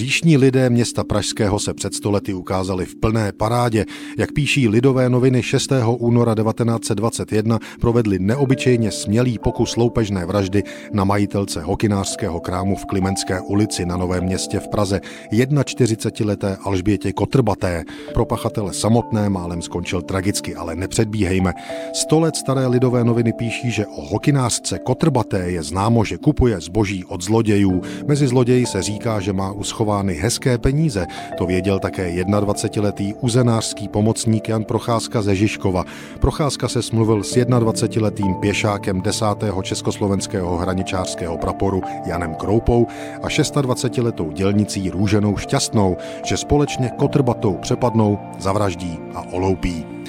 Dnešní lidé města Pražského se před stolety ukázali v plné parádě. Jak píší lidové noviny 6. února 1921, provedli neobyčejně smělý pokus loupežné vraždy na majitelce hokinářského krámu v Klimenské ulici na Novém městě v Praze 41-leté Alžbětě Kotrbaté. Pro pachatele samotné málem skončil tragicky, ale nepředbíhejme. Sto let staré lidové noviny píší, že o hokinářce Kotrbaté je známo, že kupuje zboží od zlodějů. Mezi zloději se říká, že má uschovány hezké peníze. To věděl také 21-letý uzenářský pomocník Jan Procházka ze Žižkova. Procházka se smluvil s 21-letým pěšákem 10. československého hraničářského praporu Janem Kroupou a 26-letou dělnicí Růženou Šťastnou, že společně kotrbatou přepadnou, zavraždí a oloupí.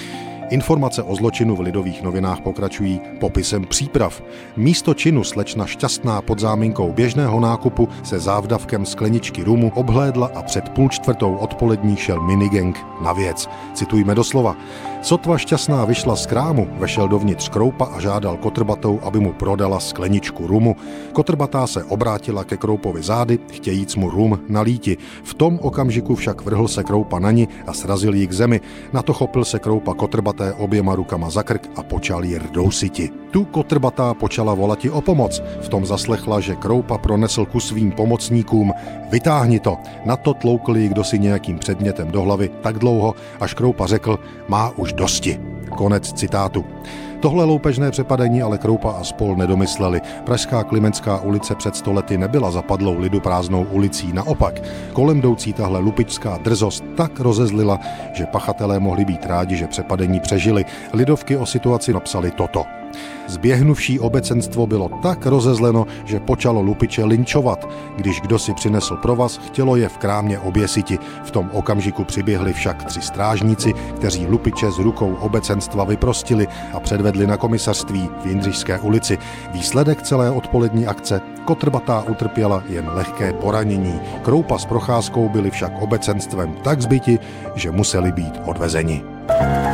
Informace o zločinu v lidových novinách pokračují popisem příprav. Místo činu slečna šťastná pod záminkou běžného nákupu se závdavkem skleničky rumu obhlédla a před půl čtvrtou odpolední šel minigang na věc. Citujme doslova. Sotva šťastná vyšla z krámu, vešel dovnitř Kroupa a žádal Kotrbatou, aby mu prodala skleničku rumu. Kotrbatá se obrátila ke Kroupovi zády, chtějíc mu rum nalíti. V tom okamžiku však vrhl se Kroupa na ní a srazil ji k zemi. Na to chopil se Kroupa Kotrbaté oběma rukama za krk a počal ji rdousiti. Tu Kotrbatá počala volati o pomoc. V tom zaslechla, že Kroupa pronesl ku svým pomocníkům Vytáhni to. Na to tloukl ji kdo si nějakým předmětem do hlavy tak dlouho, až Kroupa řekl, má už dosti. Konec citátu. Tohle loupežné přepadení ale Kroupa a spol nedomysleli. Pražská Klimenská ulice před stolety nebyla zapadlou lidu prázdnou ulicí. Naopak, kolem jdoucí tahle lupičská drzost tak rozezlila, že pachatelé mohli být rádi, že přepadení přežili. Lidovky o situaci napsali toto. Zběhnuvší obecenstvo bylo tak rozezleno, že počalo lupiče linčovat. Když kdo si přinesl provaz, chtělo je v krámě oběsiti. V tom okamžiku přiběhli však tři strážníci, kteří lupiče z rukou obecenstva vyprostili a předvedli na komisařství v Jindřišské ulici. Výsledek celé odpolední akce Kotrbatá utrpěla jen lehké poranění. Kroupa s procházkou byli však obecenstvem tak zbyti, že museli být odvezeni. Thank you.